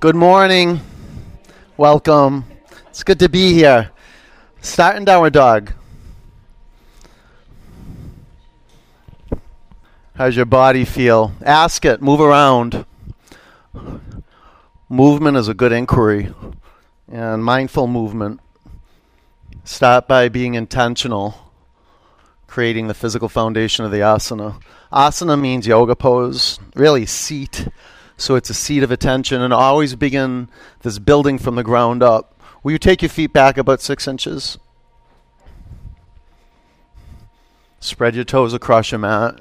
Good morning. Welcome. It's good to be here. Starting downward dog. How's your body feel? Ask it. Move around. Movement is a good inquiry, and mindful movement. Start by being intentional, creating the physical foundation of the asana. Asana means yoga pose, really seat. So it's a seat of attention, and always begin this building from the ground up. Will you take your feet back about six inches? Spread your toes across your mat.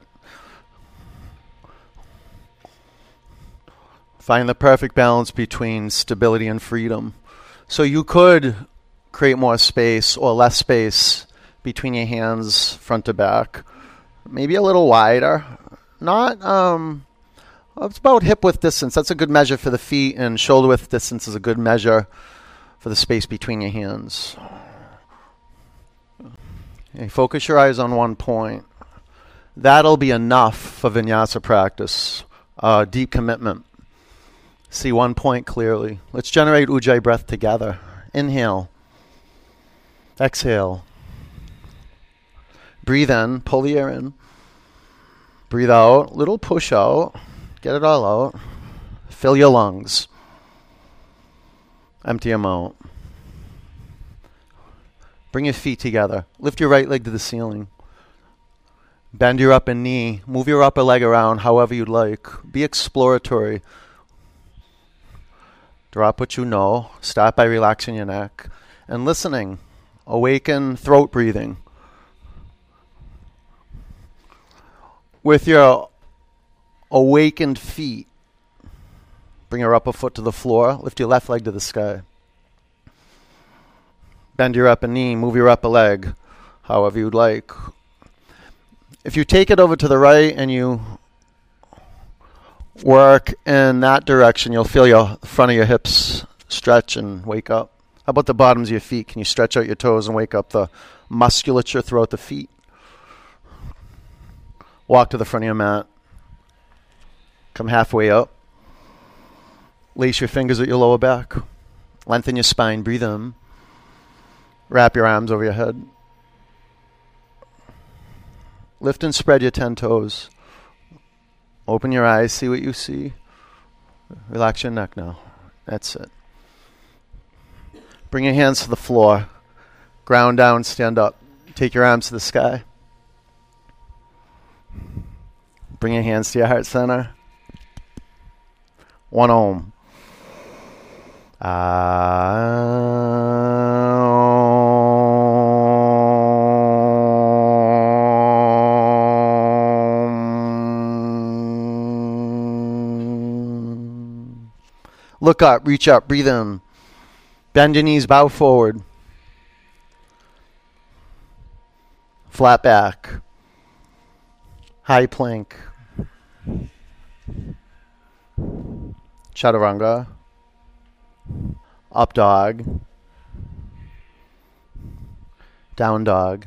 Find the perfect balance between stability and freedom. So you could create more space or less space between your hands, front to back. Maybe a little wider. Not, um, it's about hip width distance. That's a good measure for the feet, and shoulder width distance is a good measure for the space between your hands. Okay, focus your eyes on one point. That'll be enough for vinyasa practice. Uh, deep commitment. See one point clearly. Let's generate ujjayi breath together. Inhale. Exhale. Breathe in. Pull the air in. Breathe out. Little push out. Get it all out. Fill your lungs. Empty them out. Bring your feet together. Lift your right leg to the ceiling. Bend your upper knee. Move your upper leg around however you'd like. Be exploratory. Drop what you know. Start by relaxing your neck and listening. Awaken throat breathing. With your awakened feet, bring your upper foot to the floor. Lift your left leg to the sky. Bend your upper knee. Move your upper leg however you'd like. If you take it over to the right and you work in that direction, you'll feel your front of your hips stretch and wake up. How about the bottoms of your feet? Can you stretch out your toes and wake up the musculature throughout the feet? Walk to the front of your mat. Come halfway up. Lace your fingers at your lower back. Lengthen your spine. Breathe in. Wrap your arms over your head. Lift and spread your 10 toes. Open your eyes, see what you see. Relax your neck now. That's it. Bring your hands to the floor. Ground down, stand up. Take your arms to the sky. Bring your hands to your heart center. One om. Um, Look up, reach up, breathe in. Bend your knees, bow forward. Flat back. High plank. Chaturanga. Up dog. Down dog.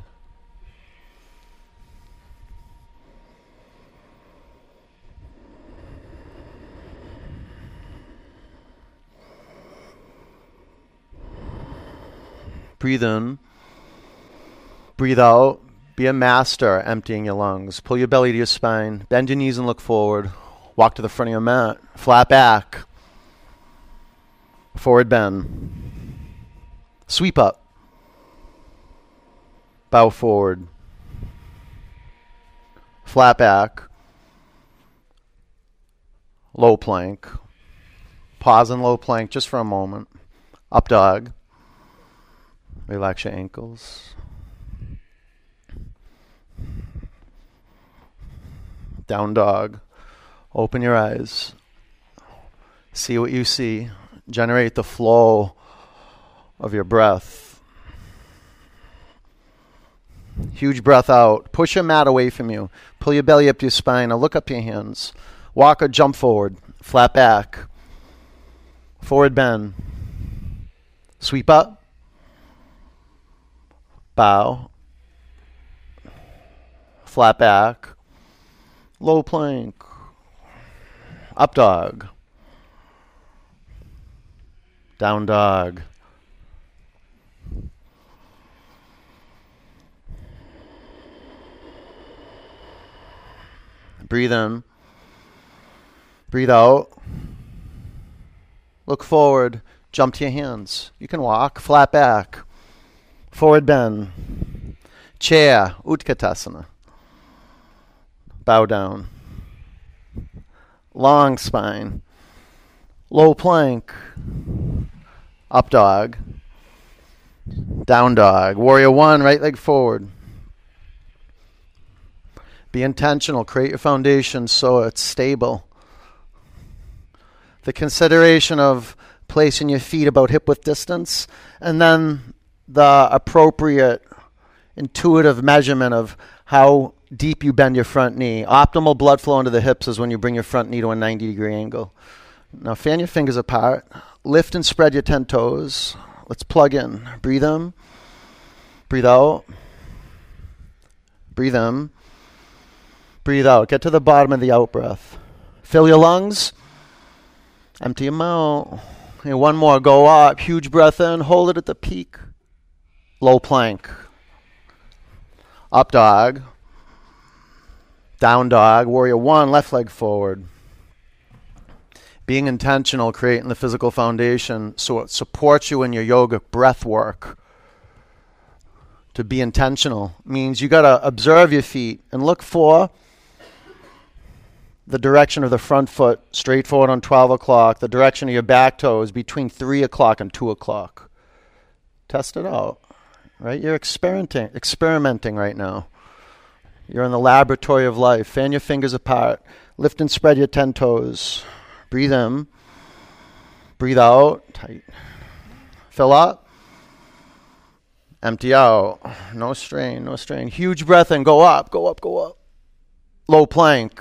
Breathe in. Breathe out. Be a master emptying your lungs. Pull your belly to your spine. Bend your knees and look forward. Walk to the front of your mat. Flat back. Forward bend. Sweep up. Bow forward. Flat back. Low plank. Pause in low plank just for a moment. Up dog. Relax your ankles. Down dog. Open your eyes. See what you see. Generate the flow of your breath. Huge breath out. Push your mat away from you. Pull your belly up to your spine. Now look up your hands. Walk or jump forward. Flat back. Forward bend. Sweep up. Bow. Flat back. Low plank. Up dog. Down dog. Breathe in. Breathe out. Look forward. Jump to your hands. You can walk. Flat back. Forward bend. Chair. Utkatasana. Bow down. Long spine. Low plank. Up dog. Down dog. Warrior one. Right leg forward. Be intentional. Create your foundation so it's stable. The consideration of placing your feet about hip width distance, and then the appropriate intuitive measurement of how deep you bend your front knee. Optimal blood flow into the hips is when you bring your front knee to a 90 degree angle. Now fan your fingers apart. Lift and spread your 10 toes. Let's plug in. Breathe in. Breathe out. Breathe in. Breathe out. Get to the bottom of the out breath. Fill your lungs. Empty them out. And one more. Go up. Huge breath in. Hold it at the peak. Low plank. Up dog. Down dog. Warrior one. Left leg forward. Being intentional, creating the physical foundation so it supports you in your yogic breath work. To be intentional means you got to observe your feet and look for the direction of the front foot straight forward on 12 o'clock, the direction of your back toes between 3 o'clock and 2 o'clock. Test it out, right? You're experimenting, experimenting right now. You're in the laboratory of life. Fan your fingers apart. Lift and spread your 10 toes. Breathe in. Breathe out. Tight. Fill up. Empty out. No strain, no strain. Huge breath in. Go up, go up, go up. Low plank.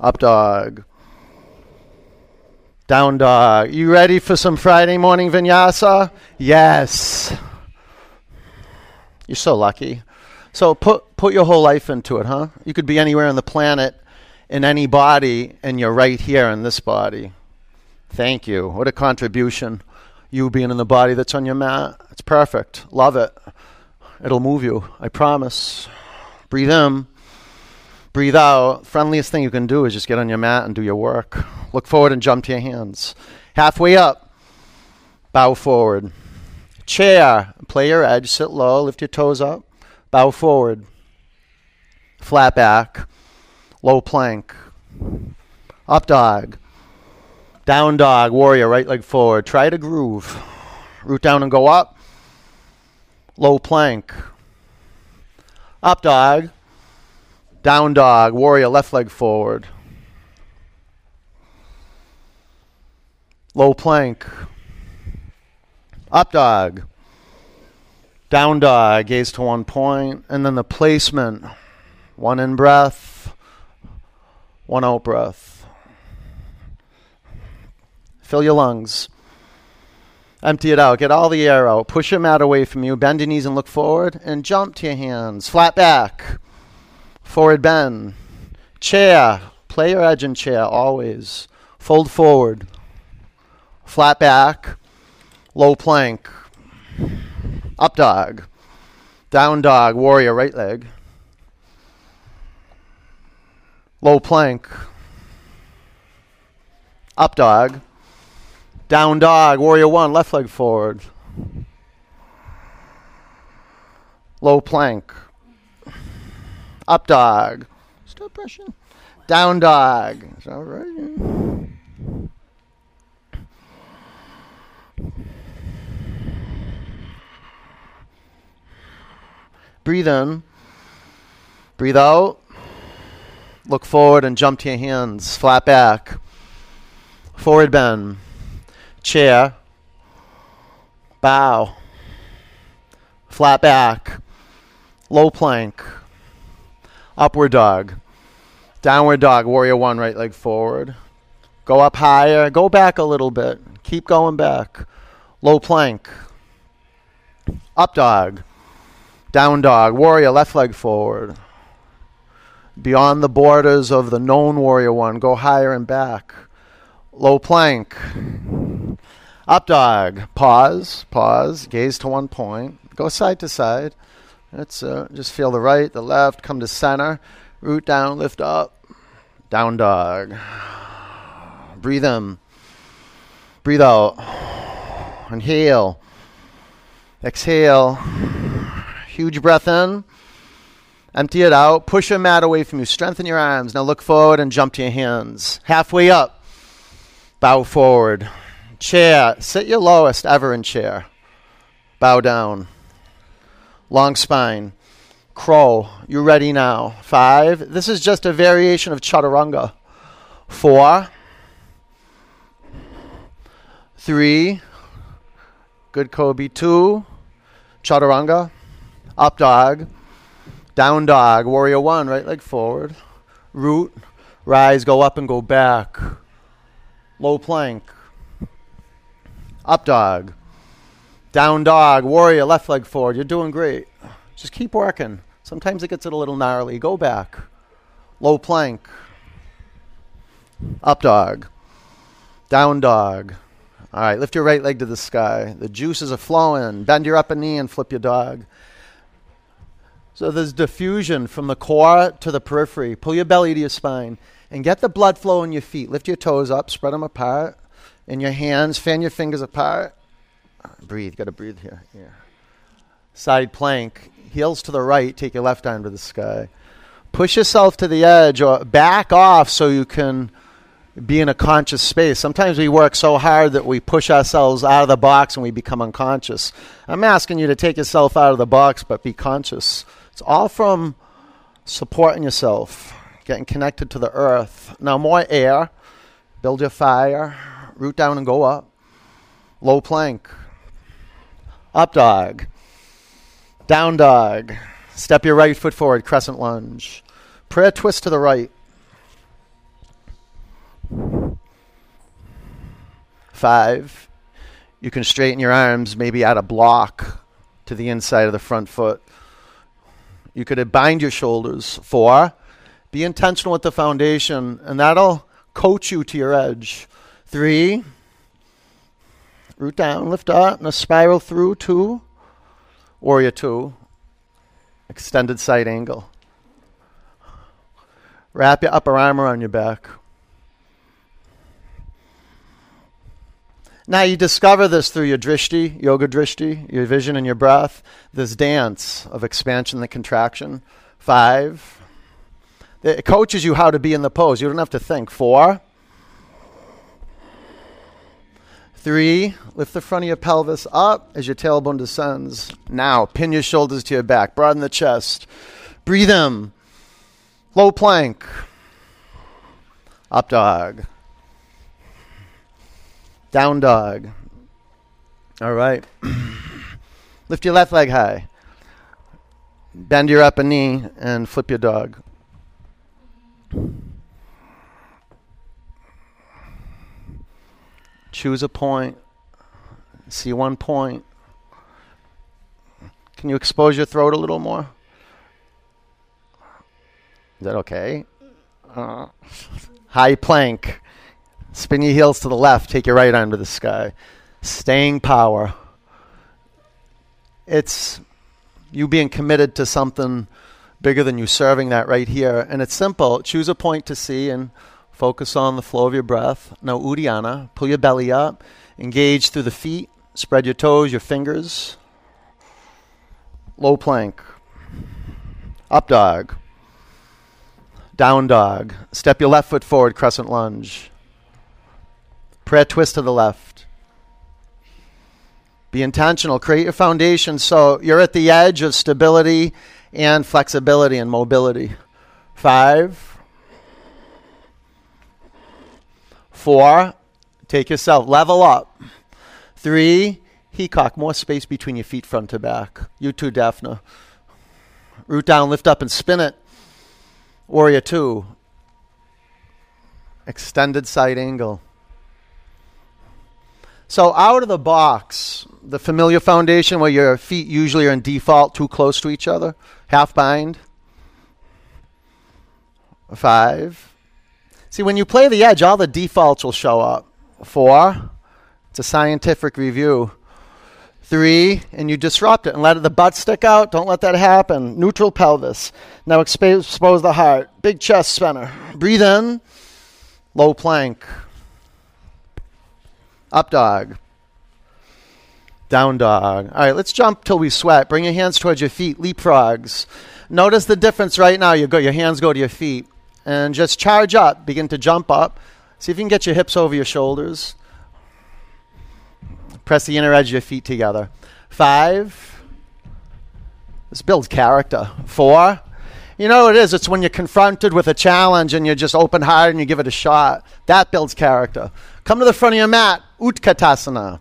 Up dog. Down dog. You ready for some Friday morning vinyasa? Yes. You're so lucky. So put put your whole life into it, huh? You could be anywhere on the planet in any body and you're right here in this body. Thank you. What a contribution. You being in the body that's on your mat. It's perfect. Love it. It'll move you. I promise. Breathe in. Breathe out. Friendliest thing you can do is just get on your mat and do your work. Look forward and jump to your hands. Halfway up, bow forward. Chair, play your edge, sit low, lift your toes up, bow forward. Flat back, low plank. Up dog. Down dog, warrior, right leg forward. Try to groove. Root down and go up. Low plank. Up dog. Down dog, warrior, left leg forward. Low plank. Up dog. Down dog, gaze to one point, and then the placement. One in breath, one out breath. Fill your lungs. Empty it out. Get all the air out. Push your mat away from you. Bend your knees and look forward. And jump to your hands. Flat back. Forward bend. Chair. Play your edge in chair always. Fold forward. Flat back. Low plank. Up dog. Down dog. Warrior right leg. Low plank. Up dog. Down dog. Warrior one. Left leg forward. Low plank. Up dog. Stop brushing. Down dog. Is that right? Breathe in. Breathe out. Look forward and jump to your hands. Flat back. Forward bend. Chair. Bow. Flat back. Low plank. Upward dog. Downward dog. Warrior one, right leg forward. Go up higher. Go back a little bit. Keep going back. Low plank. Up dog. Down dog. Warrior left leg forward. Beyond the borders of the known warrior one. Go higher and back. Low plank. Up dog. Pause. Pause. Gaze to one point. Go side to side. That's uh, just feel the right, the left. Come to center. Root down. Lift up. Down dog. Breathe in. Breathe out. Inhale. Exhale. Huge breath in. Empty it out. Push your mat away from you. Strengthen your arms. Now look forward and jump to your hands. Halfway up. Bow forward. Chair. Sit your lowest ever in chair. Bow down. Long spine. Crow. You're ready now? Five. This is just a variation of chaturanga. Four. Three. Good Kobe. Two. Chaturanga. Up dog. Down dog. Warrior one. Right leg forward. Root. Rise. Go up and go back. Low plank. Up dog. Down dog. Warrior. Left leg forward. You're doing great. Just keep working. Sometimes it gets a little gnarly. Go back. Low plank. Up dog. Down dog. All right, lift your right leg to the sky. The juices are flowing. Bend your upper knee and flip your dog. So there's diffusion from the core to the periphery. Pull your belly to your spine and get the blood flow in your feet. Lift your toes up, spread them apart. In your hands, fan your fingers apart. Breathe. Got to breathe here. Yeah. Side plank. Heels to the right. Take your left arm to the sky. Push yourself to the edge or back off so you can be in a conscious space. Sometimes we work so hard that we push ourselves out of the box and we become unconscious. I'm asking you to take yourself out of the box but be conscious. It's all from supporting yourself, getting connected to the earth. Now, more air. Build your fire. Root down and go up. Low plank. Up dog. Down dog. Step your right foot forward, crescent lunge. Prayer twist to the right. Five. You can straighten your arms, maybe add a block to the inside of the front foot. You could bind your shoulders. Four. Be intentional with the foundation, and that'll coach you to your edge. Three. Root down, lift up, and a spiral through. Two. Warrior two. Extended side angle. Wrap your upper arm around your back. Now you discover this through your drishti, yoga drishti, your vision and your breath, this dance of expansion and contraction. Five. It coaches you how to be in the pose. You don't have to think. Four. Three, lift the front of your pelvis up as your tailbone descends. Now, pin your shoulders to your back, broaden the chest. Breathe in. Low plank. Up dog. Down dog. All right. Lift your left leg high. Bend your upper knee and flip your dog. Choose a point. See one point. Can you expose your throat a little more? Is that okay? Uh, high plank. Spin your heels to the left. Take your right arm to the sky. Staying power. It's you being committed to something bigger than you, serving that right here. And it's simple. Choose a point to see and focus on the flow of your breath. Now, Uddiyana. Pull your belly up. Engage through the feet. Spread your toes, your fingers. Low plank. Up dog. Down dog. Step your left foot forward, crescent lunge. Prayer twist to the left. Be intentional. Create your foundation so you're at the edge of stability and flexibility and mobility. Five. Four. Take yourself. Level up. Three. Heacock. More space between your feet, front to back. You too, Daphne. Root down, lift up, and spin it. Warrior two. Extended side angle. So out of the box, the familiar foundation where your feet usually are in default too close to each other, half bind. Five. See, when you play the edge, all the defaults will show up. Four. It's a scientific review. Three, and you disrupt it and let the butt stick out. Don't let that happen. Neutral pelvis. Now expose the heart. Big chest spinner. Breathe in. Low plank. Up dog. Down dog. All right, let's jump till we sweat. Bring your hands towards your feet. Leapfrogs. Notice the difference right now. You go, your hands go to your feet. And just charge up. Begin to jump up. See if you can get your hips over your shoulders. Press the inner edge of your feet together. Five. This builds character. Four. You know what it is? It's when you're confronted with a challenge and you're just open hearted and you give it a shot. That builds character. Come to the front of your mat. Utkatasana.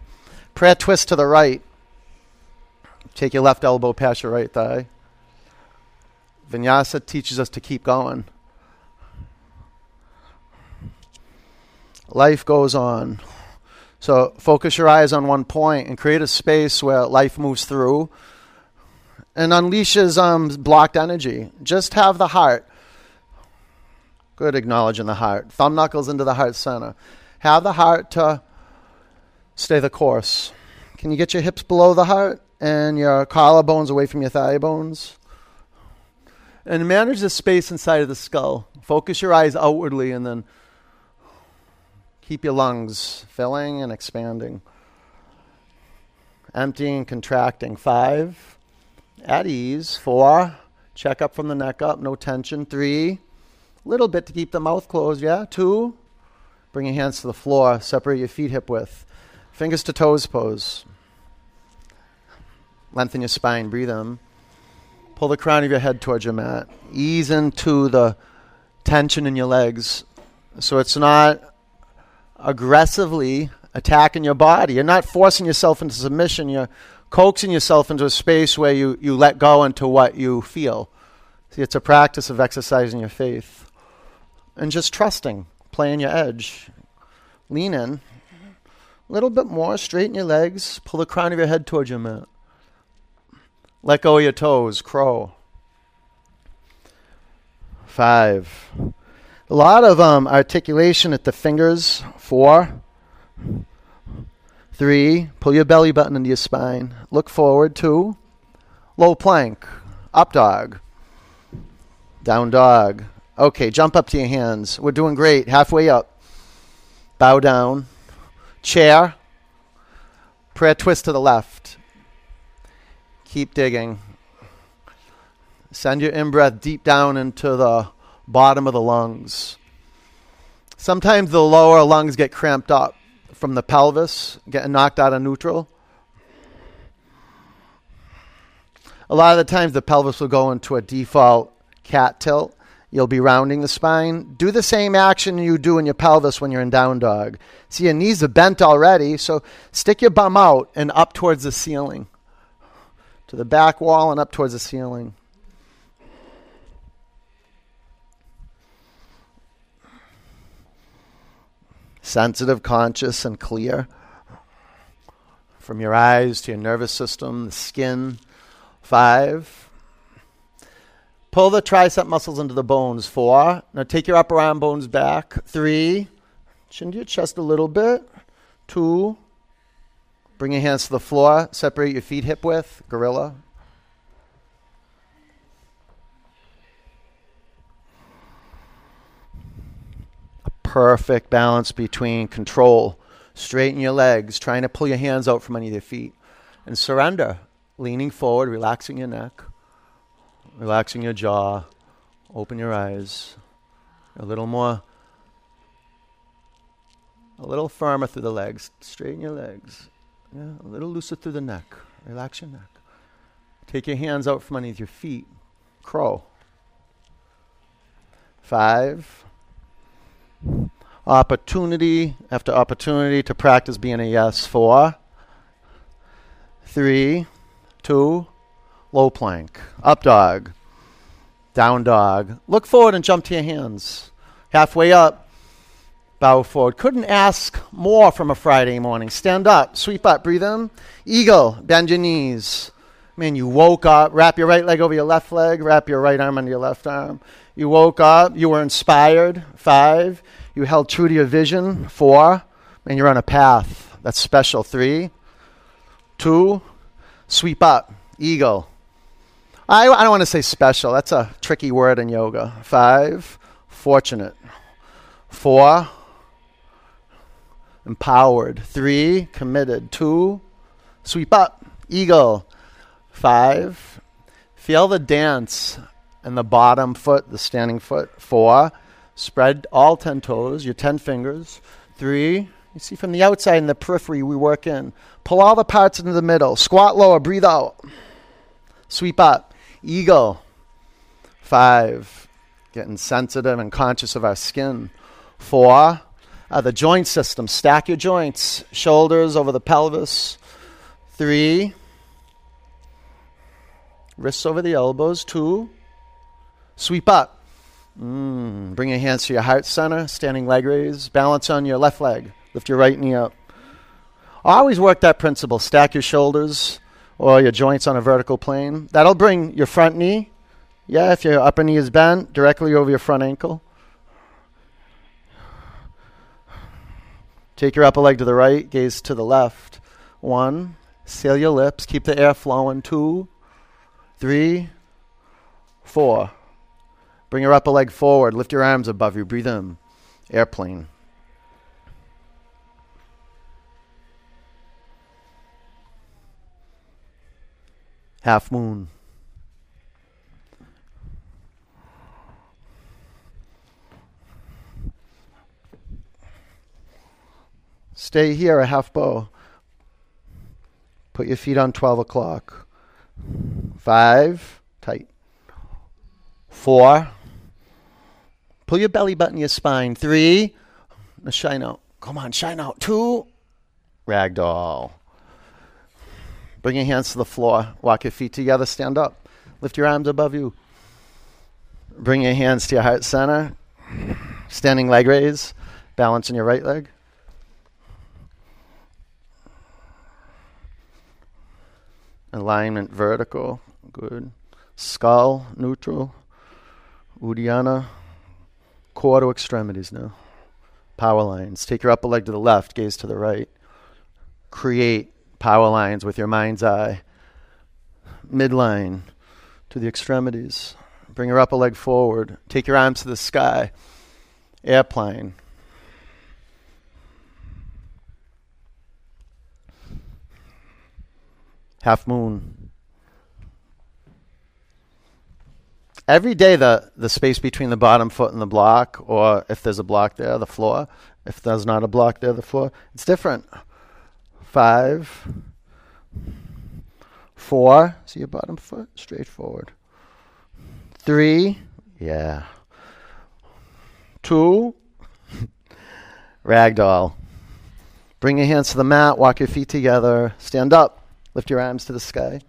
Prayer twist to the right. Take your left elbow past your right thigh. Vinyasa teaches us to keep going. Life goes on. So focus your eyes on one point and create a space where life moves through and unleashes um, blocked energy. Just have the heart. Good, acknowledging the heart. Thumb knuckles into the heart center. Have the heart to stay the course. Can you get your hips below the heart and your collarbones away from your thigh bones? And manage the space inside of the skull. Focus your eyes outwardly and then Keep your lungs filling and expanding. Emptying, contracting. Five. At ease. Four. Check up from the neck up. No tension. Three. Little bit to keep the mouth closed. Yeah. Two. Bring your hands to the floor. Separate your feet hip width. Fingers to toes pose. Lengthen your spine. Breathe in. Pull the crown of your head towards your mat. Ease into the tension in your legs. So it's not aggressively attacking your body. You're not forcing yourself into submission. You're coaxing yourself into a space where you, you let go into what you feel. See, it's a practice of exercising your faith and just trusting, playing your edge. Lean in. A little bit more. Straighten your legs. Pull the crown of your head towards your mat. Let go of your toes. Crow. Five. A lot of um, articulation at the fingers. Four. Three. Pull your belly button into your spine. Look forward. Two. Low plank. Up dog. Down dog. Okay, jump up to your hands. We're doing great. Halfway up. Bow down. Chair. Prayer twist to the left. Keep digging. Send your in breath deep down into the bottom of the lungs. Sometimes the lower lungs get cramped up from the pelvis, getting knocked out of neutral. A lot of the times the pelvis will go into a default cat tilt. You'll be rounding the spine. Do the same action you do in your pelvis when you're in down dog. See, your knees are bent already, so stick your bum out and up towards the ceiling. To the back wall and up towards the ceiling. Sensitive, conscious, and clear. From your eyes to your nervous system, the skin. Five. Pull the tricep muscles into the bones. Four. Now take your upper arm bones back. Three. Chin to your chest a little bit. Two. Bring your hands to the floor. Separate your feet hip width. Gorilla. Perfect balance between control, straighten your legs, trying to pull your hands out from under your feet, and surrender, leaning forward, relaxing your neck, relaxing your jaw, open your eyes, a little more, a little firmer through the legs, straighten your legs, yeah, a little looser through the neck, relax your neck. Take your hands out from underneath your feet, crow. Five, opportunity after opportunity to practice being a yes. Four, three, two, low plank, up dog, down dog. Look forward and jump to your hands. Halfway up, bow forward. Couldn't ask more from a Friday morning. Stand up, sweep up, breathe in. Eagle, bend your knees. Man, you woke up, wrap your right leg over your left leg, wrap your right arm under your left arm. You woke up, you were inspired. Five, you held true to your vision. Four, and you're on a path. That's special. Three, two, sweep up, eagle. I, I don't want to say special. That's a tricky word in yoga. Five, fortunate. Four, empowered. Three, committed. Two, sweep up, eagle. Five, feel the dance and the bottom foot, the standing foot. Four, spread all 10 toes, your 10 fingers. Three, you see from the outside and the periphery, we work in. Pull all the parts into the middle. Squat lower, breathe out. Sweep up. Eagle. Five. Getting sensitive and conscious of our skin. Four. Uh, the joint system. Stack your joints. Shoulders over the pelvis. Three. Wrists over the elbows. Two. Sweep up. Mm. Bring your hands to your heart center. Standing leg raise. Balance on your left leg. Lift your right knee up. Always work that principle. Stack your shoulders or your joints on a vertical plane. That'll bring your front knee, yeah, if your upper knee is bent, directly over your front ankle. Take your upper leg to the right, gaze to the left. One, seal your lips, keep the air flowing. Two, three, four. Bring your upper leg forward, lift your arms above you, breathe in. Airplane. half moon. Stay here a half bow. Put your feet on 12 o'clock. Five, tight. Four, pull your belly button, your spine. Three, shine out. Come on, shine out. Two, ragdoll. Bring your hands to the floor. Walk your feet together. Stand up. Lift your arms above you. Bring your hands to your heart center. Standing leg raise. Balance in your right leg. Alignment vertical. Good. Skull neutral. Uddiyana. Core to extremities now. Power lines. Take your upper leg to the left, gaze to the right. Create power lines with your mind's eye, midline to the extremities. Bring your upper leg forward. Take your arms to the sky. Airplane. Half moon. Every day, the, the space between the bottom foot and the block, or if there's a block there, the floor. If there's not a block there, the floor. It's different five, four, see your bottom foot, straight forward. Three, yeah. Two, ragdoll. Bring your hands to the mat, walk your feet together, stand up, lift your arms to the sky.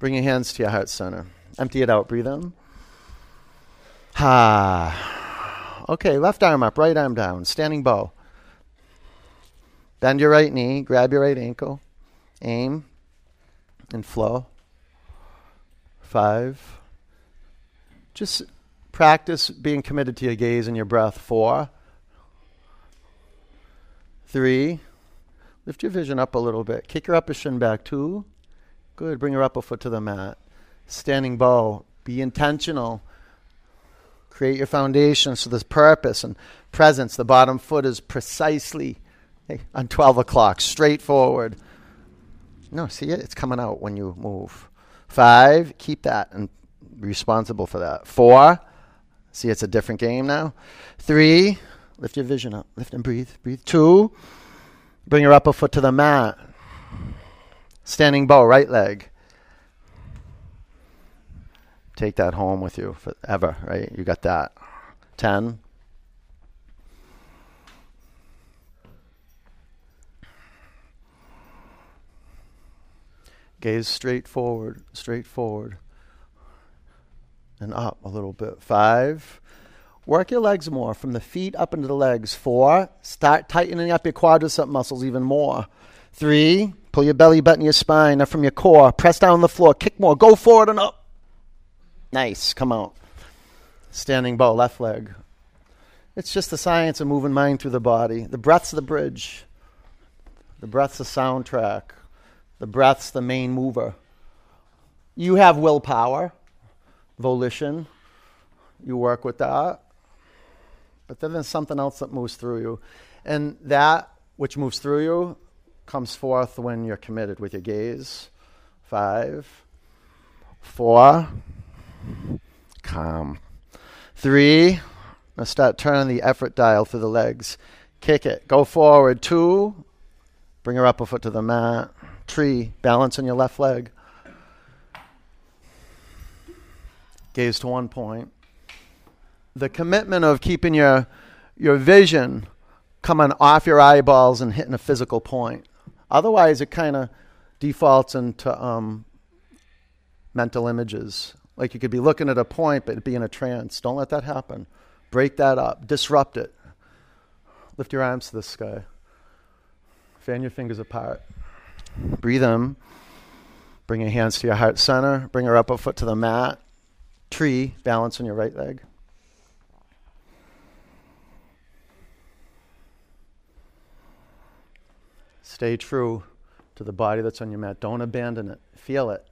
Bring your hands to your heart center. Empty it out, breathe in. Ha. Okay, left arm up, right arm down, standing bow. Bend your right knee, grab your right ankle, aim, and flow. Five. Just practice being committed to your gaze and your breath. Four. Three. Lift your vision up a little bit. Kick your upper shin back. Two. Good. Bring your upper foot to the mat. Standing bow. Be intentional. Create your foundation so there's purpose and presence. The bottom foot is precisely Hey, on 12 o'clock, straightforward. No, see it? It's coming out when you move. Five, keep that and responsible for that. Four, see it's a different game now. Three, lift your vision up. Lift and breathe. Breathe. Two, bring your upper foot to the mat. Standing bow, right leg. Take that home with you forever, right? You got that. Ten. Gaze straight forward, straight forward, and up a little bit. Five. Work your legs more from the feet up into the legs. Four. Start tightening up your quadricep muscles even more. Three. Pull your belly button, your spine up from your core. Press down on the floor. Kick more. Go forward and up. Nice. Come out. Standing bow, left leg. It's just the science of moving mind through the body. The breath's the bridge. The breath's the soundtrack. The breath's the main mover. You have willpower, volition. You work with that. But then there's something else that moves through you. And that which moves through you comes forth when you're committed with your gaze. Five, four, calm. Three, now start turning the effort dial through the legs. Kick it. Go forward. Two, bring your upper foot to the mat. Three, balance on your left leg. Gaze to one point. The commitment of keeping your your vision coming off your eyeballs and hitting a physical point. Otherwise, it kind of defaults into um, mental images. Like you could be looking at a point, but be in a trance. Don't let that happen. Break that up. Disrupt it. Lift your arms to the sky. Fan your fingers apart. Breathe in. Bring your hands to your heart center. Bring your upper foot to the mat. Tree, balance on your right leg. Stay true to the body that's on your mat. Don't abandon it. Feel it.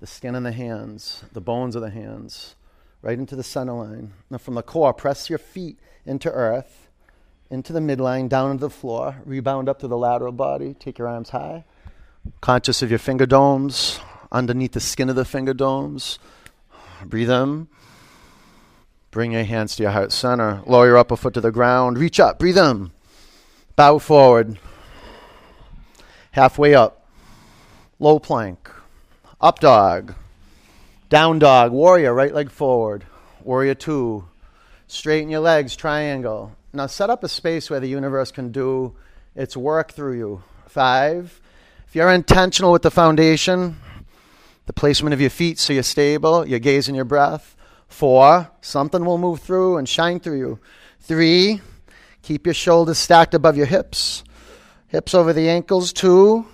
The skin in the hands, the bones of the hands, right into the center line. Now, from the core, press your feet into earth, into the midline, down into the floor. Rebound up to the lateral body. Take your arms high. Conscious of your finger domes, underneath the skin of the finger domes. Breathe in. Bring your hands to your heart center. Lower your upper foot to the ground. Reach up. Breathe in. Bow forward halfway up, low plank, up dog, down dog, warrior, right leg forward, warrior two, straighten your legs, triangle. Now set up a space where the universe can do its work through you. Five, if you're intentional with the foundation, the placement of your feet so you're stable, your gaze and your breath. Four, something will move through and shine through you. Three, keep your shoulders stacked above your hips. Hips over the ankles, two.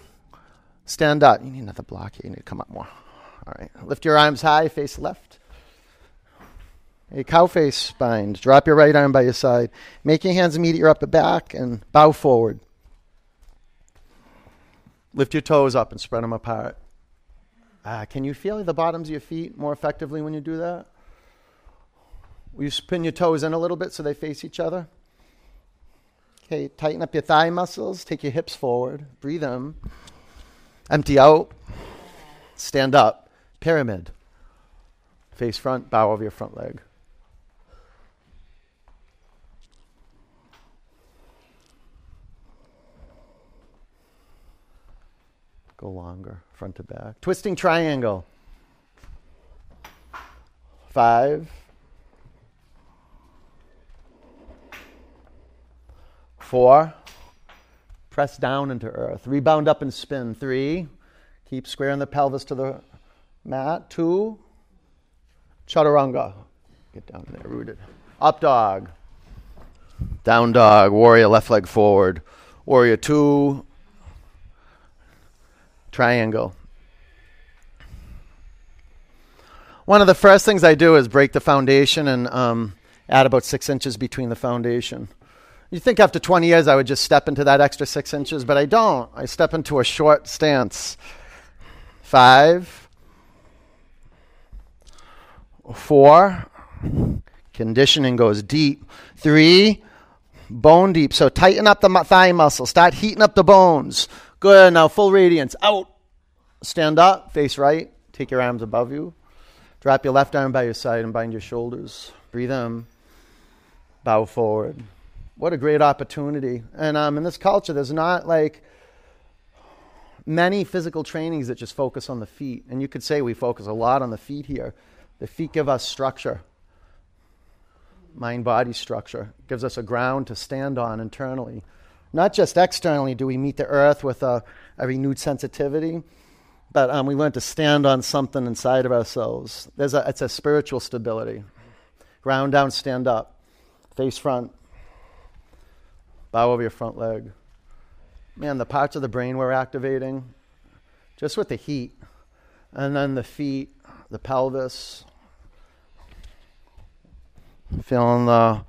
Stand up. You need another block here. You need to come up more. All right. Lift your arms high, face left. A cow face bind. Drop your right arm by your side. Make your hands meet your upper back and bow forward. Lift your toes up and spread them apart. Ah, can you feel the bottoms of your feet more effectively when you do that? Will you spin your toes in a little bit so they face each other? Okay, tighten up your thigh muscles. Take your hips forward. Breathe in. Empty out. Stand up. Pyramid. Face front. Bow over your front leg. Go longer, front to back. Twisting triangle. Five. Four, press down into earth. Rebound up and spin. Three, keep squaring the pelvis to the mat. Two, chaturanga. Get down there, rooted. Up dog. Down dog. Warrior, left leg forward. Warrior two. Triangle. One of the first things I do is break the foundation and um, add about six inches between the foundation. You think after 20 years I would just step into that extra six inches, but I don't. I step into a short stance. Five, four, conditioning goes deep. Three, bone deep. So tighten up the thigh muscle. Start heating up the bones. Good. Now full radiance. Out. Stand up. Face right. Take your arms above you. Drop your left arm by your side and bind your shoulders. Breathe in. Bow forward what a great opportunity. And um, in this culture, there's not like many physical trainings that just focus on the feet. And you could say we focus a lot on the feet here. The feet give us structure, mind body structure, gives us a ground to stand on internally. Not just externally do we meet the earth with a, a renewed sensitivity, but um, we learn to stand on something inside of ourselves. There's a, it's a spiritual stability. Ground down, stand up, face front, Bow over your front leg. Man, the parts of the brain we're activating, just with the heat. And then the feet, the pelvis. Feeling the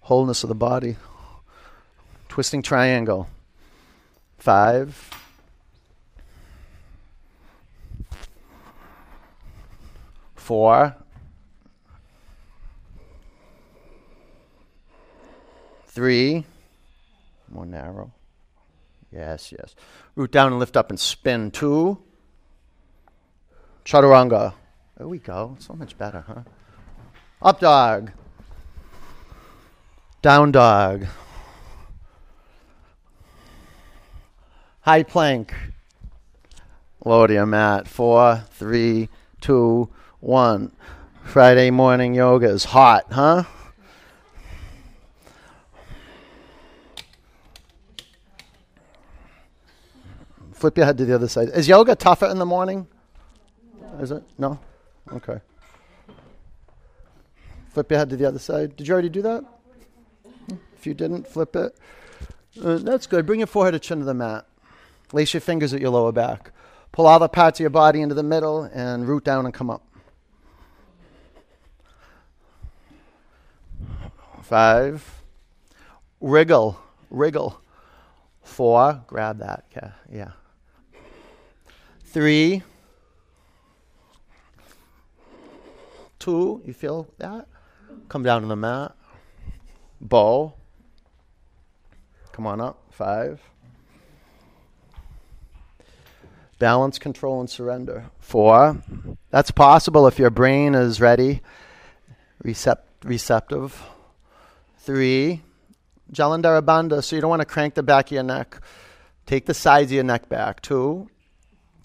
wholeness of the body. Twisting triangle. Five. Four. Three. More narrow. Yes, yes. Root down and lift up and spin. Two. Chaturanga. There we go. So much better, huh? Up dog. Down dog. High plank. Lower to your mat. Four, three, two, one. Friday morning yoga is hot, huh? Flip your head to the other side. Is yoga tougher in the morning? Is it? No? Okay. Flip your head to the other side. Did you already do that? If you didn't, flip it. Uh, that's good. Bring your forehead to chin to the mat. Lace your fingers at your lower back. Pull all the parts of your body into the middle and root down and come up. Five. Wriggle. Wriggle. Four. Grab that. Yeah. yeah. Three. Two. You feel that? Come down to the mat. Bow. Come on up. Five. Balance, control, and surrender. Four. That's possible if your brain is ready, recept- receptive. Three. Jalandhara Bandha, so you don't want to crank the back of your neck. Take the sides of your neck back. Two.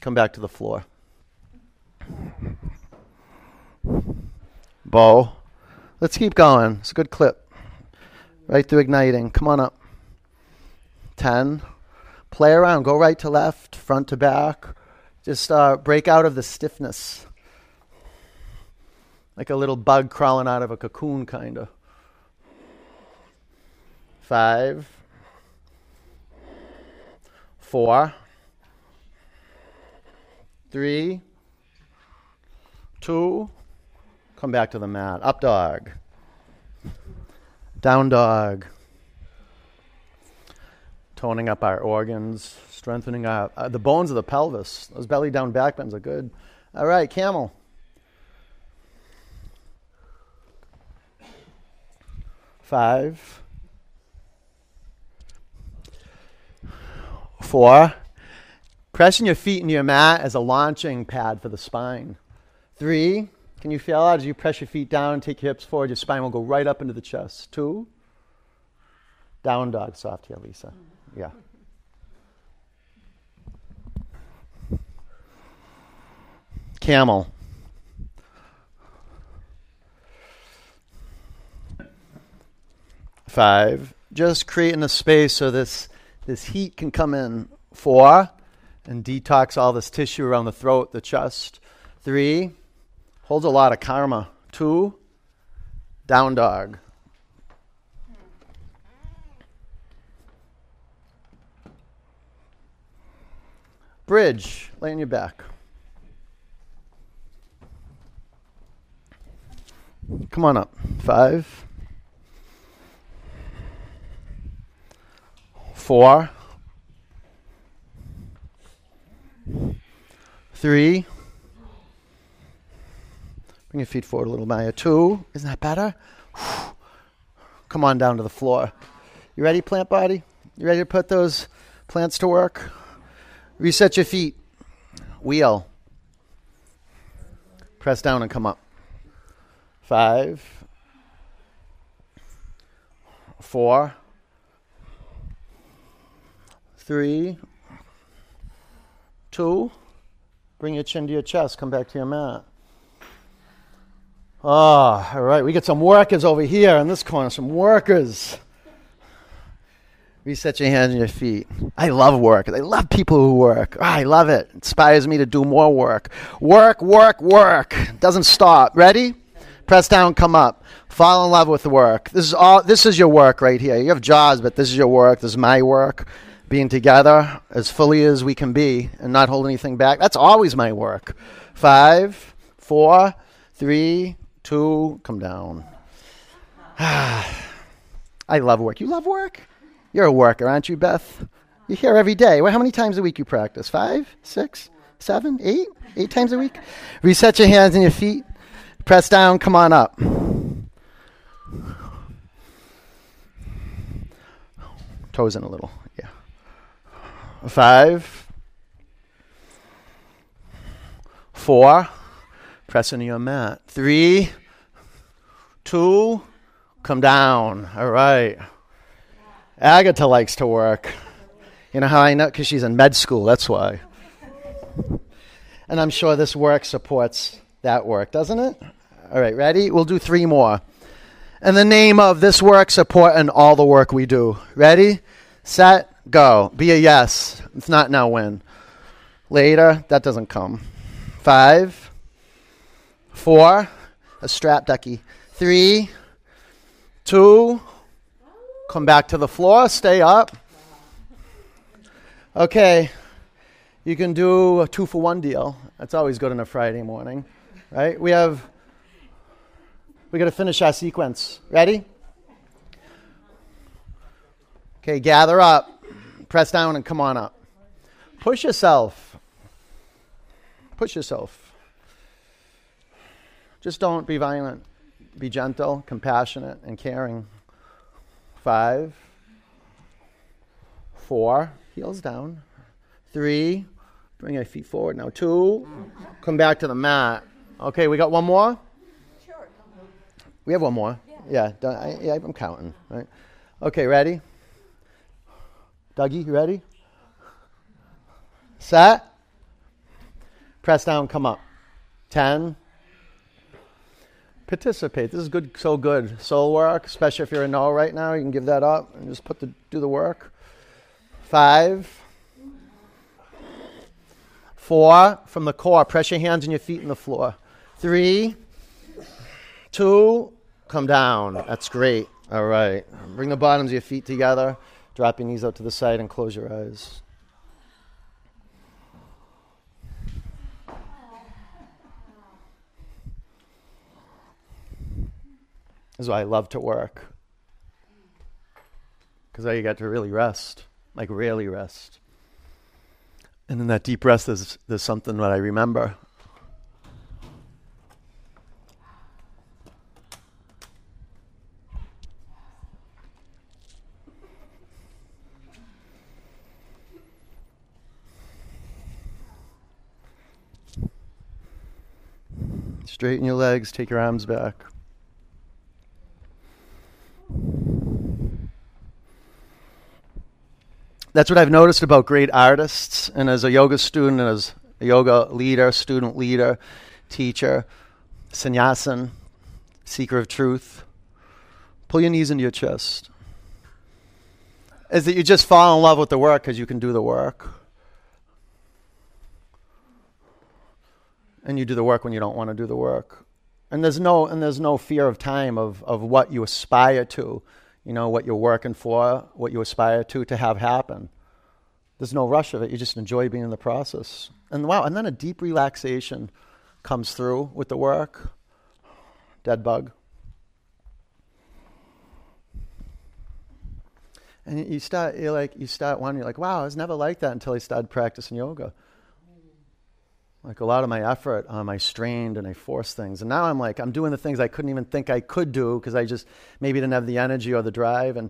Come back to the floor. Bo, Let's keep going. It's a good clip. Right through igniting. Come on up. 10. Play around. Go right to left, front to back. Just uh, break out of the stiffness. Like a little bug crawling out of a cocoon, kind of. Five. Four. Three. Two. Come back to the mat. Up dog. Down dog. Toning up our organs, strengthening our, uh, the bones of the pelvis. Those belly down back bends are good. All right, camel. Five. Four. Pressing your feet into your mat as a launching pad for the spine. Three. Can you feel that as you press your feet down and take your hips forward? Your spine will go right up into the chest. Two. Down dog, soft here, Lisa. Yeah. Camel. Five. Just creating a space so this this heat can come in. Four. And detox all this tissue around the throat, the chest. Three. Holds a lot of karma. Two. Down dog. Bridge, lay on your back. Come on up. Five, four, three. Bring your feet forward a little, Maya. Two. Isn't that better? Come on down to the floor. You ready, plant body? You ready to put those plants to work? Reset your feet. Wheel. Press down and come up. Five. Four. Three. Two. Bring your chin to your chest. Come back to your mat. Ah, all right. We got some workers over here in this corner. Some workers. Reset your hands and your feet. I love work. I love people who work. Oh, I love it. it. Inspires me to do more work. Work, work, work. Doesn't stop. Ready? Press down, come up. Fall in love with the work. This is all this is your work right here. You have jobs, but this is your work. This is my work. Being together as fully as we can be and not hold anything back. That's always my work. Five, four, three, two, come down. I love work. You love work? You're a worker, aren't you, Beth? You're here every day. Well, how many times a week you practice? Five, six, seven, eight? Eight times a week? Reset your hands and your feet. Press down. Come on up. Toes in a little. Five. Four. Press into your mat. Three. Two. Come down. All right. Agatha likes to work. You know how I know? Because she's in med school, that's why. And I'm sure this work supports that work, doesn't it? All right, ready? We'll do three more. In the name of this work support, and all the work we do. Ready? Set, go. Be a yes. It's not now when. Later, that doesn't come. Five, four, a strap ducky. Three, two, come back to the floor, stay up. Okay, you can do a two for one deal. That's always good on a Friday morning, right? We have, we got to finish our sequence. Ready? Okay, gather up, press down, and come on up. Push yourself. Push yourself. Just don't be violent. Be gentle, compassionate, and caring. Five, four, heels down. Three, bring your feet forward now. Two, come back to the mat. Okay, we got one more? Sure. We have one more. Yeah, yeah, I, yeah I'm counting. Right? Okay, ready? Dougie, you ready? Set. Press down, come up. Ten. Participate. This is good, so good. Soul work, especially if you're a no right now, you can give that up and just put the do the work. Five. Four. From the core, press your hands and your feet in the floor. Three. Two. Come down. That's great. All right. Bring the bottoms of your feet together. Drop your knees out to the side and close your eyes. This is why I love to work. Because I get to really rest, like really rest. And in that deep rest, there's, there's something that I remember. Straighten your legs, take your arms back. That's what I've noticed about great artists. And as a yoga student, and as a yoga leader, student leader, teacher, sannyasin, seeker of truth, pull your knees into your chest. Is that you just fall in love with the work because you can do the work. And you do the work when you don't want to do the work. And there's no and there's no fear of time of, of what you aspire to you know, what you're working for, what you aspire to to have happen. There's no rush of it. You just enjoy being in the process. And wow, and then a deep relaxation comes through with the work. Dead bug. And you start, you're like, you start wondering, like, wow, I was never like that until I started practicing yoga. Like a lot of my effort, um, I strained and I forced things. And now I'm like, I'm doing the things I couldn't even think I could do because I just maybe didn't have the energy or the drive. And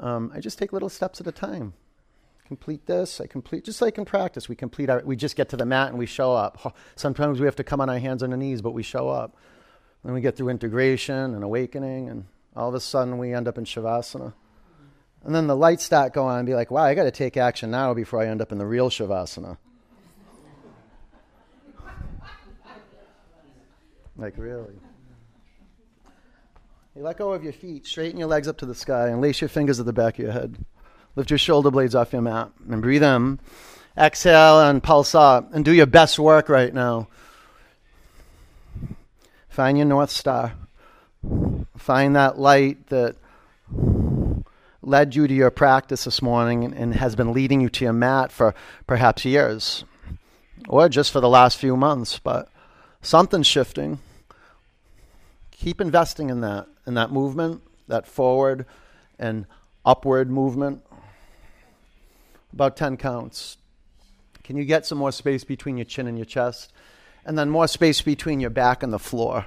um, I just take little steps at a time. Complete this, I complete, just like in practice, we complete our, we just get to the mat and we show up. Sometimes we have to come on our hands and our knees, but we show up. Then we get through integration and awakening, and all of a sudden we end up in Shavasana. And then the lights start going on and be like, wow, I got to take action now before I end up in the real Shavasana. Like, really? You let go of your feet, straighten your legs up to the sky, and lace your fingers at the back of your head. Lift your shoulder blades off your mat and breathe in. Exhale and pulse up and do your best work right now. Find your North Star. Find that light that led you to your practice this morning and has been leading you to your mat for perhaps years or just for the last few months. But something's shifting. Keep investing in that, in that movement, that forward and upward movement. about 10 counts. Can you get some more space between your chin and your chest? And then more space between your back and the floor.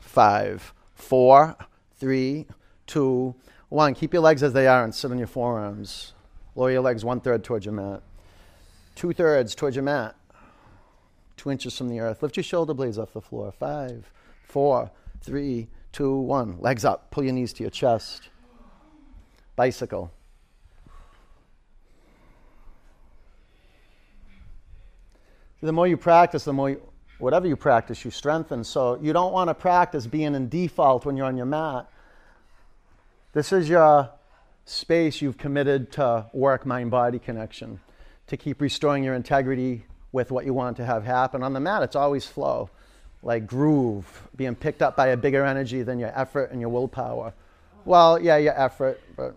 Five, four, three, two, one. Keep your legs as they are and sit on your forearms. Lower your legs one third towards your mat. Two thirds towards your mat. Two inches from the earth. Lift your shoulder blades off the floor. Five, four, three, two, one. Legs up. Pull your knees to your chest. Bicycle. The more you practice, the more you, whatever you practice, you strengthen. So you don't want to practice being in default when you're on your mat. This is your space you've committed to work mind body connection, to keep restoring your integrity with what you want to have happen. On the mat, it's always flow, like groove, being picked up by a bigger energy than your effort and your willpower. Well, yeah, your effort, but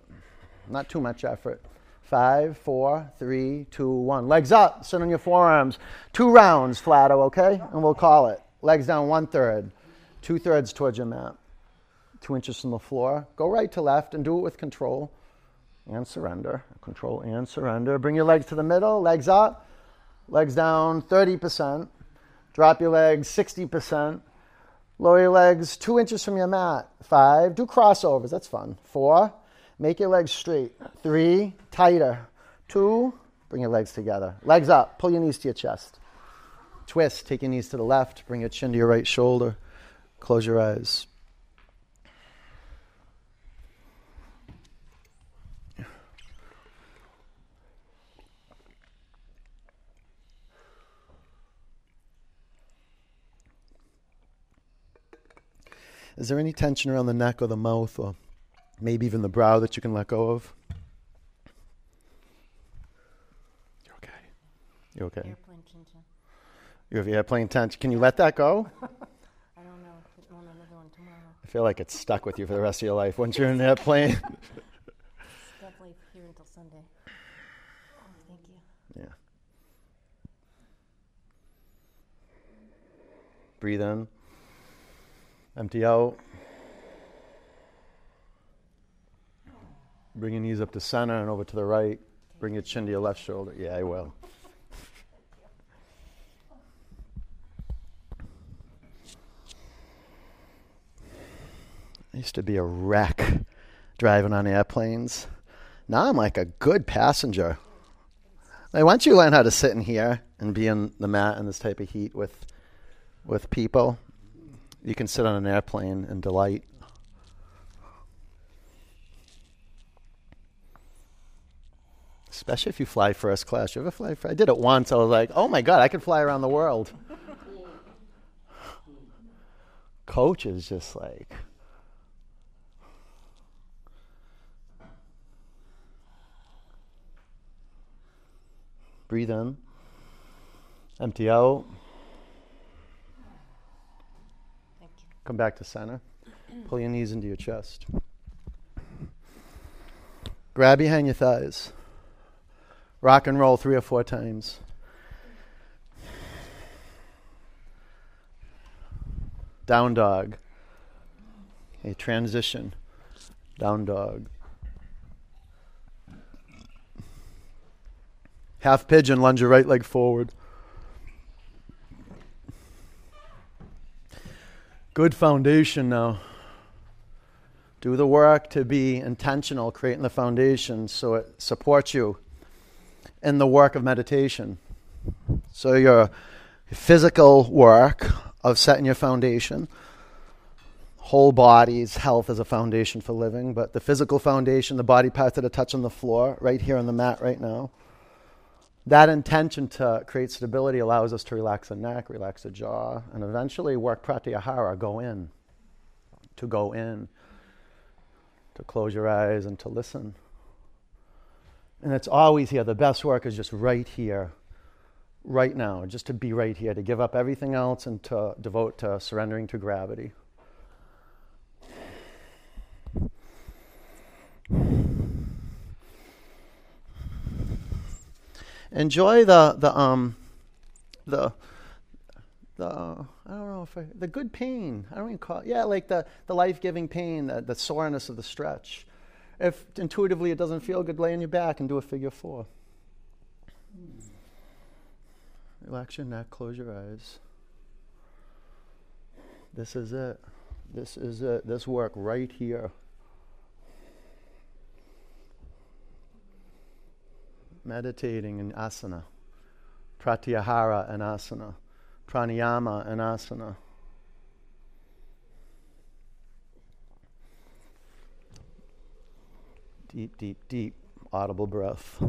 not too much effort. Five, four, three, two, one. Legs up, sit on your forearms. Two rounds, flatter, okay? And we'll call it. Legs down one third, two thirds towards your mat, two inches from the floor. Go right to left and do it with control and surrender. Control and surrender. Bring your legs to the middle, legs up, legs down 30%. Drop your legs 60%. Lower your legs two inches from your mat. Five. Do crossovers. That's fun. Four. Make your legs straight. Three, tighter. Two, bring your legs together. Legs up. Pull your knees to your chest. Twist. Take your knees to the left. Bring your chin to your right shoulder. Close your eyes. Is there any tension around the neck or the mouth or maybe even the brow that you can let go of? You're okay. You're okay. Airplane tension. You have airplane tension. Can you let that go? I don't know. Put on another one tomorrow. I feel like it's stuck with you for the rest of your life. Once you're in an airplane, It's definitely here until Sunday. Oh, thank you. yeah. Breathe in. Empty out. Bring your knees up to center and over to the right. Bring your chin to your left shoulder. Yeah, I will. I used to be a wreck driving on airplanes. Now I'm like a good passenger. Like once you learn how to sit in here and be in the mat in this type of heat with with people, you can sit on an airplane and delight. Especially if you fly first class. You ever fly? I did it once. I was like, "Oh my god, I could fly around the world." Coach is just like breathe in, empty out. Thank you. Come back to center. Pull your knees into your chest. Grab behind your thighs. Rock and roll three or four times. Down dog. A transition. Down dog. Half pigeon, lunge your right leg forward. Good foundation now. Do the work to be intentional, creating the foundation so it supports you in the work of meditation. So, your physical work of setting your foundation, whole body's health as a foundation for living, but the physical foundation, the body parts that are touching the floor, right here on the mat right now. That intention to create stability allows us to relax the neck, relax the jaw, and eventually work pratyahara, go in, to go in, to close your eyes and to listen. And it's always here. The best work is just right here, right now, just to be right here, to give up everything else and to devote to surrendering to gravity. Enjoy the the um the the I don't know if I, the good pain. I don't even call it, yeah, like the the life giving pain, the, the soreness of the stretch. if intuitively it doesn't feel good, lay on your back and do a figure four. Relax your neck, close your eyes. This is it. This is it. This work right here. Meditating in asana, pratyahara and asana, pranayama and asana. Deep, deep, deep audible breath.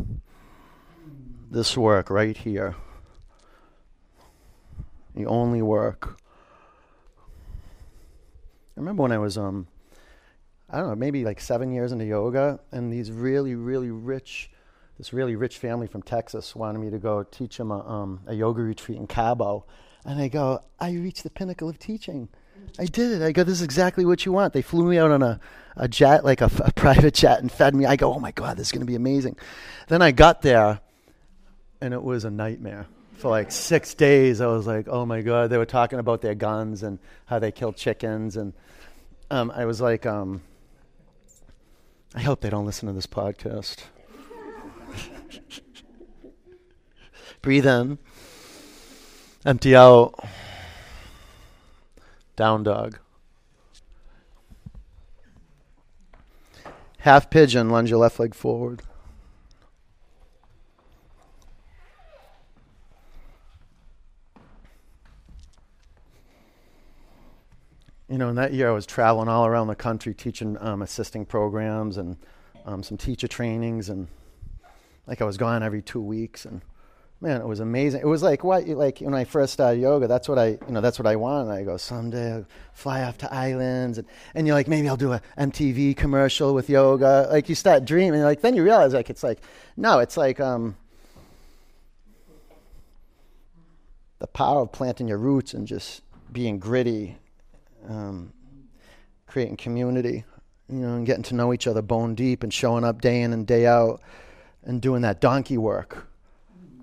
This work right here. The only work. I remember when I was um I don't know, maybe like seven years into yoga and these really, really rich this really rich family from Texas wanted me to go teach them a, um, a yoga retreat in Cabo. And I go, I reached the pinnacle of teaching. I did it. I go, this is exactly what you want. They flew me out on a, a jet, like a, a private jet, and fed me. I go, oh my God, this is going to be amazing. Then I got there, and it was a nightmare. For like six days, I was like, oh my God. They were talking about their guns and how they kill chickens. And um, I was like, um, I hope they don't listen to this podcast. Breathe in. Empty out. Down dog. Half pigeon, lunge your left leg forward. You know, in that year I was traveling all around the country teaching um, assisting programs and um, some teacher trainings, and like I was gone every two weeks. And man, it was amazing. It was like what, like when I first started yoga, that's what I, you know, that's what I wanted. I go someday I'll fly off to islands, and, and you're like maybe I'll do a MTV commercial with yoga. Like you start dreaming, like then you realize like it's like no, it's like um, the power of planting your roots and just being gritty, um, creating community, you know, and getting to know each other bone deep, and showing up day in and day out, and doing that donkey work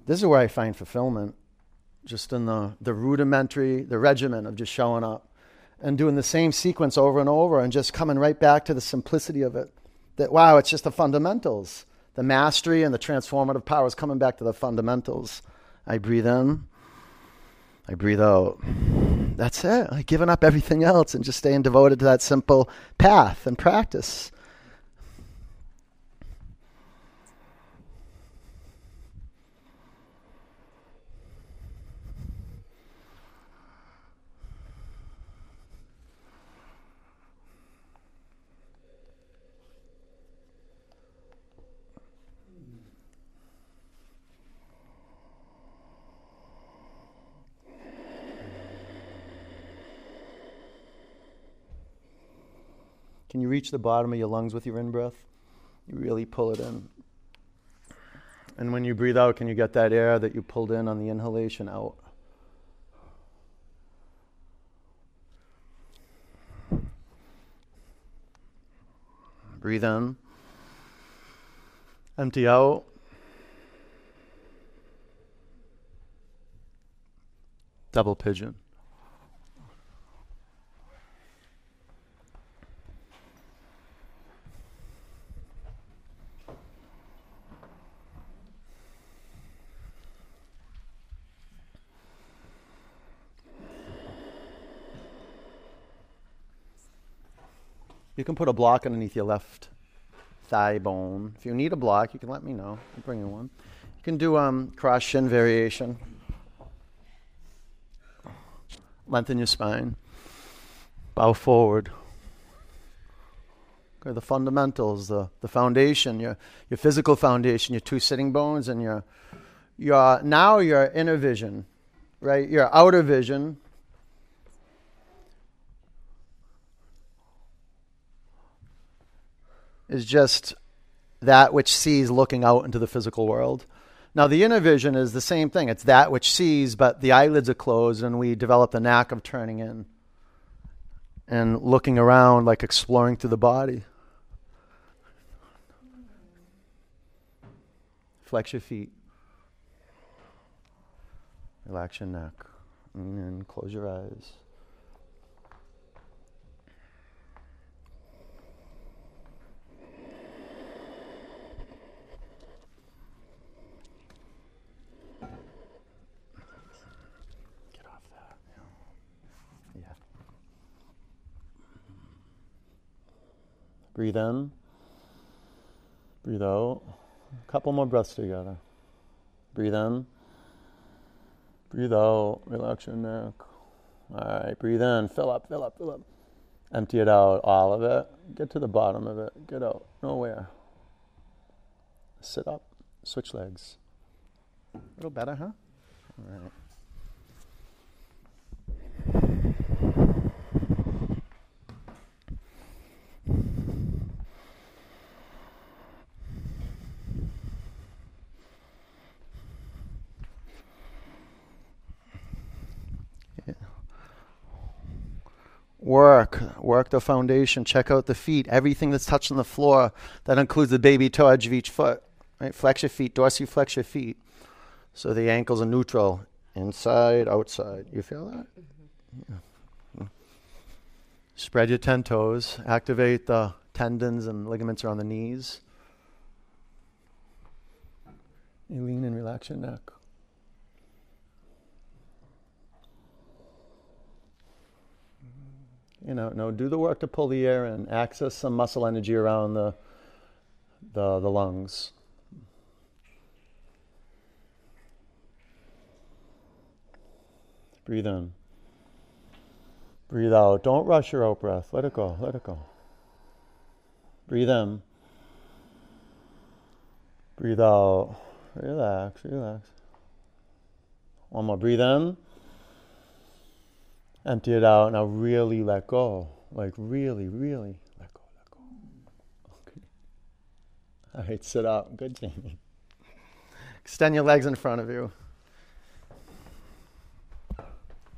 this is where I find fulfillment, just in the, the rudimentary, the regimen of just showing up and doing the same sequence over and over and just coming right back to the simplicity of it. That, wow, it's just the fundamentals. The mastery and the transformative power is coming back to the fundamentals. I breathe in, I breathe out. That's it. I've given up everything else and just staying devoted to that simple path and practice. Can you reach the bottom of your lungs with your in breath? You really pull it in. And when you breathe out, can you get that air that you pulled in on the inhalation out? Breathe in. Empty out. Double pigeon. You can put a block underneath your left thigh bone. If you need a block, you can let me know. I'll bring you one. You can do um, cross shin variation. Lengthen your spine. Bow forward. Okay, the fundamentals, the, the foundation, your, your physical foundation, your two sitting bones, and your, your now your inner vision, right? Your outer vision, is just that which sees looking out into the physical world. Now, the inner vision is the same thing. It's that which sees, but the eyelids are closed, and we develop the knack of turning in and looking around, like exploring through the body. Flex your feet. Relax your neck. And close your eyes. Breathe in. Breathe out. A couple more breaths together. Breathe in. Breathe out. Relax your neck. All right, breathe in. Fill up, fill up, fill up. Empty it out, all of it. Get to the bottom of it. Get out. Nowhere. Sit up. Switch legs. A little better, huh? All right. Work, work the foundation. Check out the feet. Everything that's touching the floor. That includes the baby toe edge of each foot. Right? Flex your feet. Dorsiflex your feet. So the ankles are neutral. Inside, outside. You feel that? Mm-hmm. Yeah. Spread your ten toes. Activate the tendons and ligaments around the knees. You lean and relax your neck. You know, no, do the work to pull the air in, access some muscle energy around the, the, the lungs. Breathe in. Breathe out. Don't rush your out breath. Let it go. Let it go. Breathe in. Breathe out. Relax, relax. One more. Breathe in. Empty it out. Now really let go. Like really, really let go, let go. Okay. All right, sit up. Good, Jamie. Extend your legs in front of you.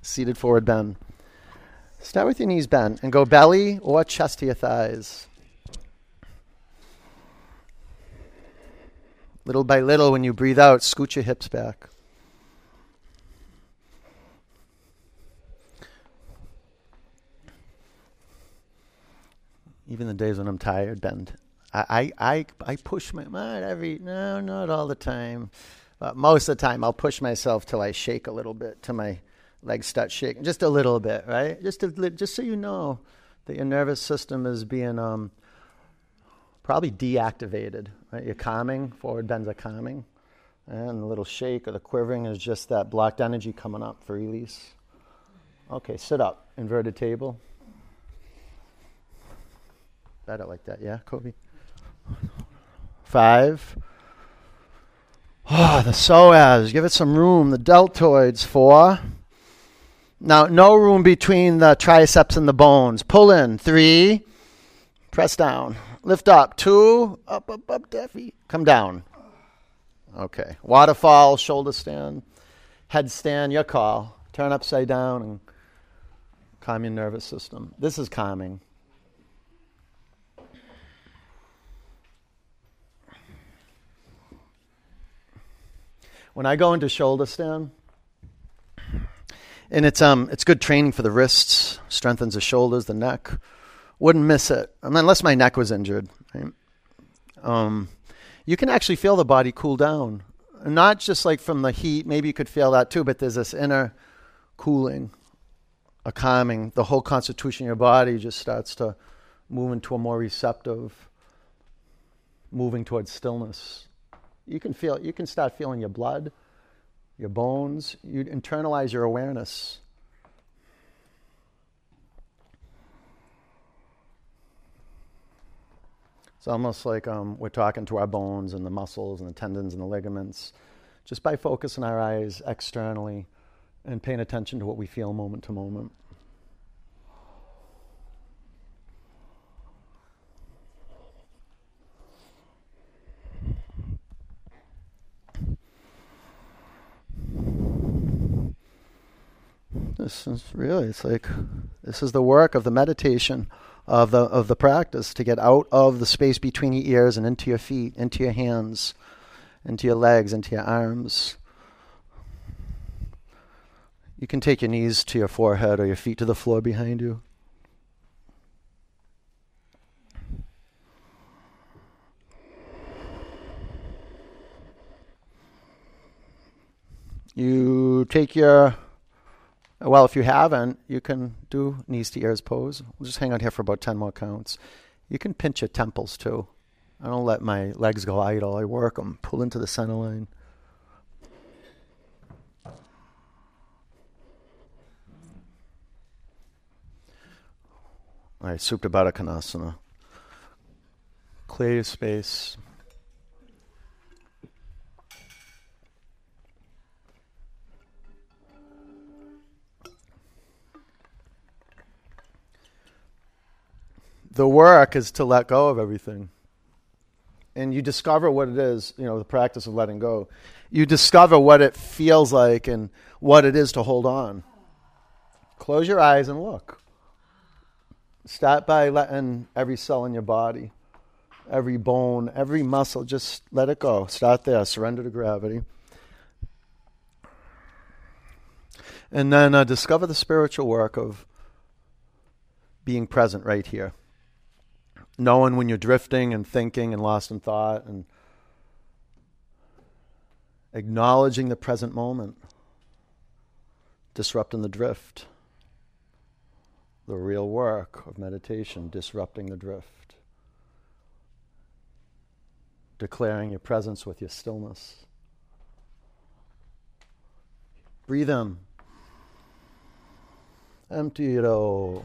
Seated forward bend. Start with your knees bent and go belly or chest to your thighs. Little by little, when you breathe out, scoot your hips back. Even the days when I'm tired, bend. I, I, I, push my mind every, no, not all the time, but most of the time I'll push myself till I shake a little bit, till my legs start shaking, just a little bit, right? Just, a, just so you know that your nervous system is being um, probably deactivated, right? You're calming, forward bends are calming, and the little shake or the quivering is just that blocked energy coming up for release. Okay, sit up, inverted table better like that. Yeah, Kobe? Five. Oh, the psoas. Give it some room. The deltoids. Four. Now, no room between the triceps and the bones. Pull in. Three. Press down. Lift up. Two. Up, up, up, Deffy. Come down. Okay. Waterfall, shoulder stand, headstand, your call. Turn upside down and calm your nervous system. This is calming. When I go into shoulder stand, and it's um it's good training for the wrists, strengthens the shoulders, the neck. Wouldn't miss it unless my neck was injured. Right? Um, you can actually feel the body cool down, not just like from the heat. Maybe you could feel that too, but there's this inner cooling, a calming. The whole constitution of your body just starts to move into a more receptive, moving towards stillness. You can feel you can start feeling your blood, your bones, you internalize your awareness. It's almost like um, we're talking to our bones and the muscles and the tendons and the ligaments just by focusing our eyes externally and paying attention to what we feel moment to moment. Really it's like this is the work of the meditation of the of the practice to get out of the space between your ears and into your feet, into your hands, into your legs, into your arms. You can take your knees to your forehead or your feet to the floor behind you. You take your well, if you haven't, you can do knees to ears pose. We'll just hang out here for about 10 more counts. You can pinch your temples too. I don't let my legs go idle. I work them. Pull into the center line. All right, Supta Baddha Konasana. Clear your space. The work is to let go of everything. And you discover what it is, you know, the practice of letting go. You discover what it feels like and what it is to hold on. Close your eyes and look. Start by letting every cell in your body, every bone, every muscle, just let it go. Start there. Surrender to gravity. And then uh, discover the spiritual work of being present right here. Knowing when you're drifting and thinking and lost in thought and acknowledging the present moment, disrupting the drift the real work of meditation, disrupting the drift, declaring your presence with your stillness. Breathe in. Empty it out.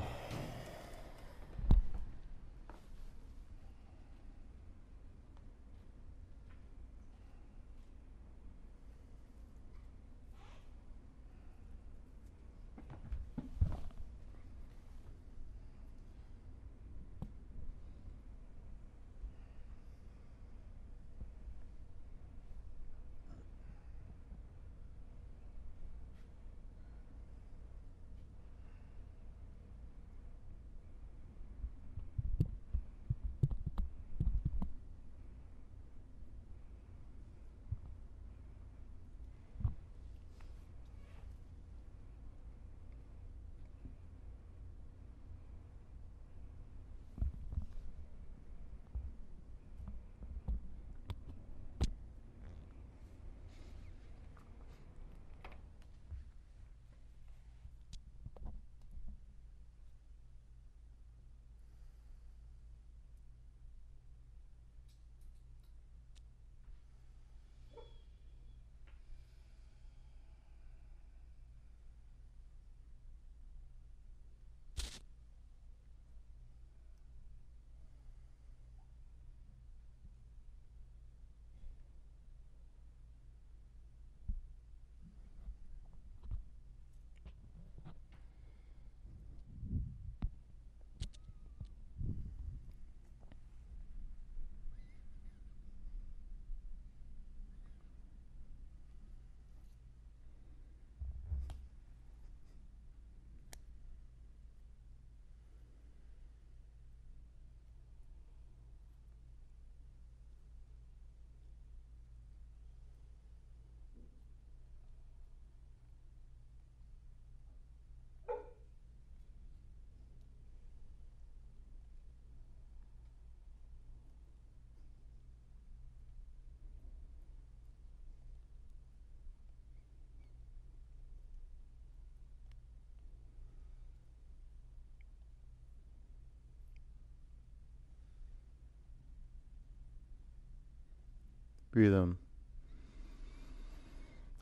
Breathe in.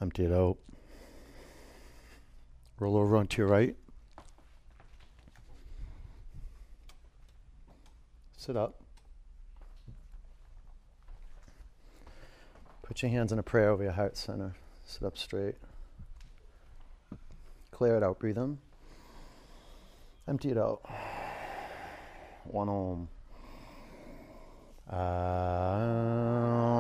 Empty it out. Roll over onto your right. Sit up. Put your hands in a prayer over your heart center. Sit up straight. Clear it out. Breathe in. Empty it out. One om. Bring ah.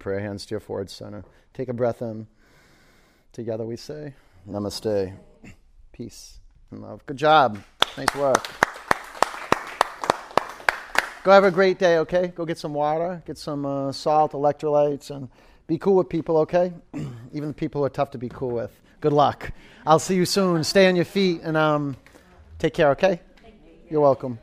Prayer hands to your forehead center. Take a breath in. Together we say, Namaste. Peace and love. Good job. Nice work. Go have a great day, okay? Go get some water, get some uh, salt, electrolytes, and be cool with people, okay? Even people who are tough to be cool with. Good luck. I'll see you soon. Stay on your feet and um, take care, okay? You're welcome.